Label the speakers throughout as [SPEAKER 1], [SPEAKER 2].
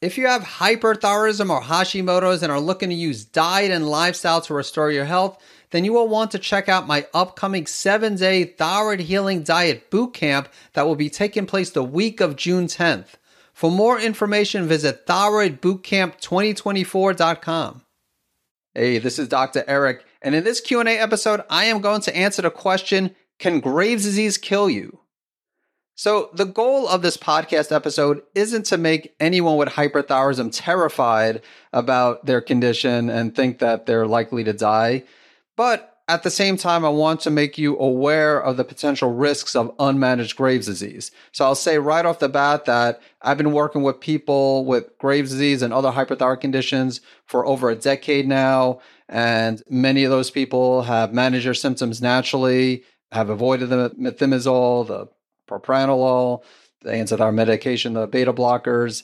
[SPEAKER 1] If you have hyperthyroidism or Hashimoto's and are looking to use diet and lifestyle to restore your health, then you will want to check out my upcoming seven day thyroid healing diet boot camp that will be taking place the week of June 10th. For more information, visit thyroidbootcamp2024.com. Hey, this is Dr. Eric, and in this Q&A episode, I am going to answer the question, can Graves' disease kill you? So, the goal of this podcast episode isn't to make anyone with hyperthyroidism terrified about their condition and think that they're likely to die. But at the same time, I want to make you aware of the potential risks of unmanaged Graves' disease. So, I'll say right off the bat that I've been working with people with Graves' disease and other hyperthyroid conditions for over a decade now. And many of those people have managed their symptoms naturally, have avoided the methimazole, the propranolol, the anti-thyroid medication, the beta blockers.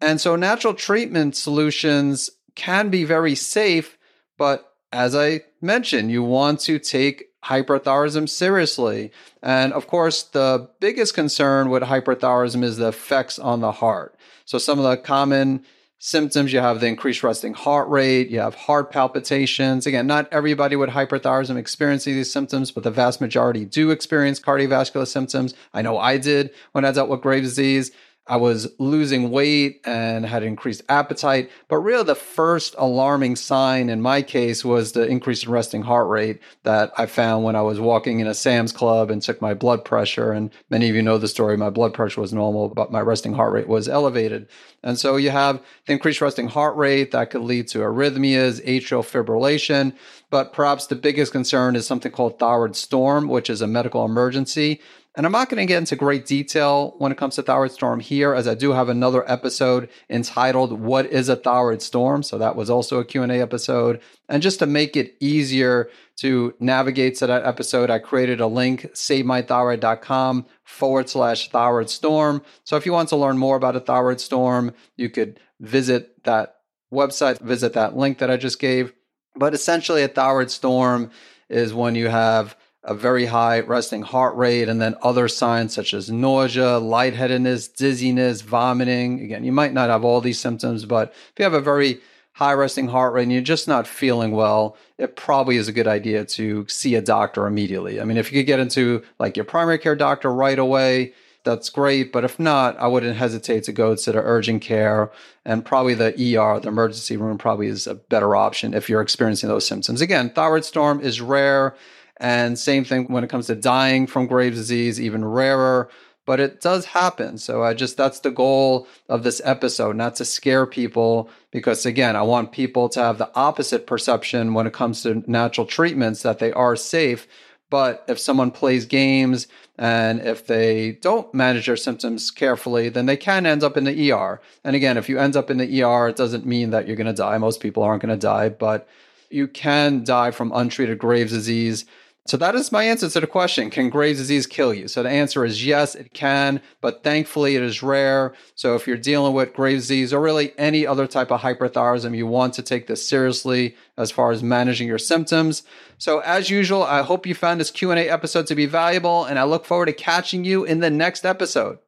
[SPEAKER 1] And so natural treatment solutions can be very safe, but as I mentioned, you want to take hyperthyroidism seriously. And of course, the biggest concern with hyperthyroidism is the effects on the heart. So some of the common symptoms. You have the increased resting heart rate, you have heart palpitations. Again, not everybody with hyperthyroidism experiencing these symptoms, but the vast majority do experience cardiovascular symptoms. I know I did when I dealt with Graves' disease. I was losing weight and had increased appetite. But really, the first alarming sign in my case was the increase in resting heart rate that I found when I was walking in a Sam's Club and took my blood pressure. And many of you know the story. My blood pressure was normal, but my resting heart rate was elevated. And so you have the increased resting heart rate that could lead to arrhythmias, atrial fibrillation. But perhaps the biggest concern is something called thyroid storm, which is a medical emergency. And I'm not going to get into great detail when it comes to thyroid storm here, as I do have another episode entitled "What is a thyroid storm?" So that was also a Q&A episode. And just to make it easier to navigate to that episode, I created a link, savemythyroid.com forward slash thyroid storm. So if you want to learn more about a thyroid storm, you could visit that website, visit that link that I just gave. But essentially, a thyroid storm is when you have a very high resting heart rate, and then other signs such as nausea, lightheadedness, dizziness, vomiting. Again, you might not have all these symptoms, but if you have a very high resting heart rate and you're just not feeling well, it probably is a good idea to see a doctor immediately. I mean, if you could get into like your primary care doctor right away, that's great. But if not, I wouldn't hesitate to go to the urgent care and probably the ER, the emergency room, probably is a better option if you're experiencing those symptoms. Again, thyroid storm is rare. And same thing when it comes to dying from Graves' disease, even rarer, but it does happen. So I just, that's the goal of this episode, not to scare people, because again, I want people to have the opposite perception when it comes to natural treatments that they are safe. But if someone plays games and if they don't manage their symptoms carefully, then they can end up in the ER. And again, if you end up in the ER, it doesn't mean that you're going to die. Most people aren't going to die, but you can die from untreated Graves' disease so that is my answer to the question. Can Graves' disease kill you? So the answer is yes, it can, but thankfully it is rare. So if you're dealing with Graves' disease or really any other type of hyperthyroidism, you want to take this seriously as far as managing your symptoms. So as usual, I hope you found this Q&A episode to be valuable and I look forward to catching you in the next episode.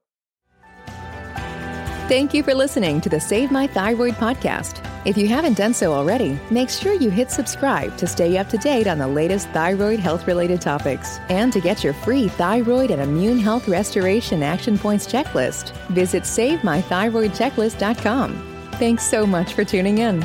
[SPEAKER 2] Thank you for listening to the Save My Thyroid podcast. If you haven't done so already, make sure you hit subscribe to stay up to date on the latest thyroid health related topics. And to get your free thyroid and immune health restoration action points checklist, visit SaveMyThyroidChecklist.com. Thanks so much for tuning in.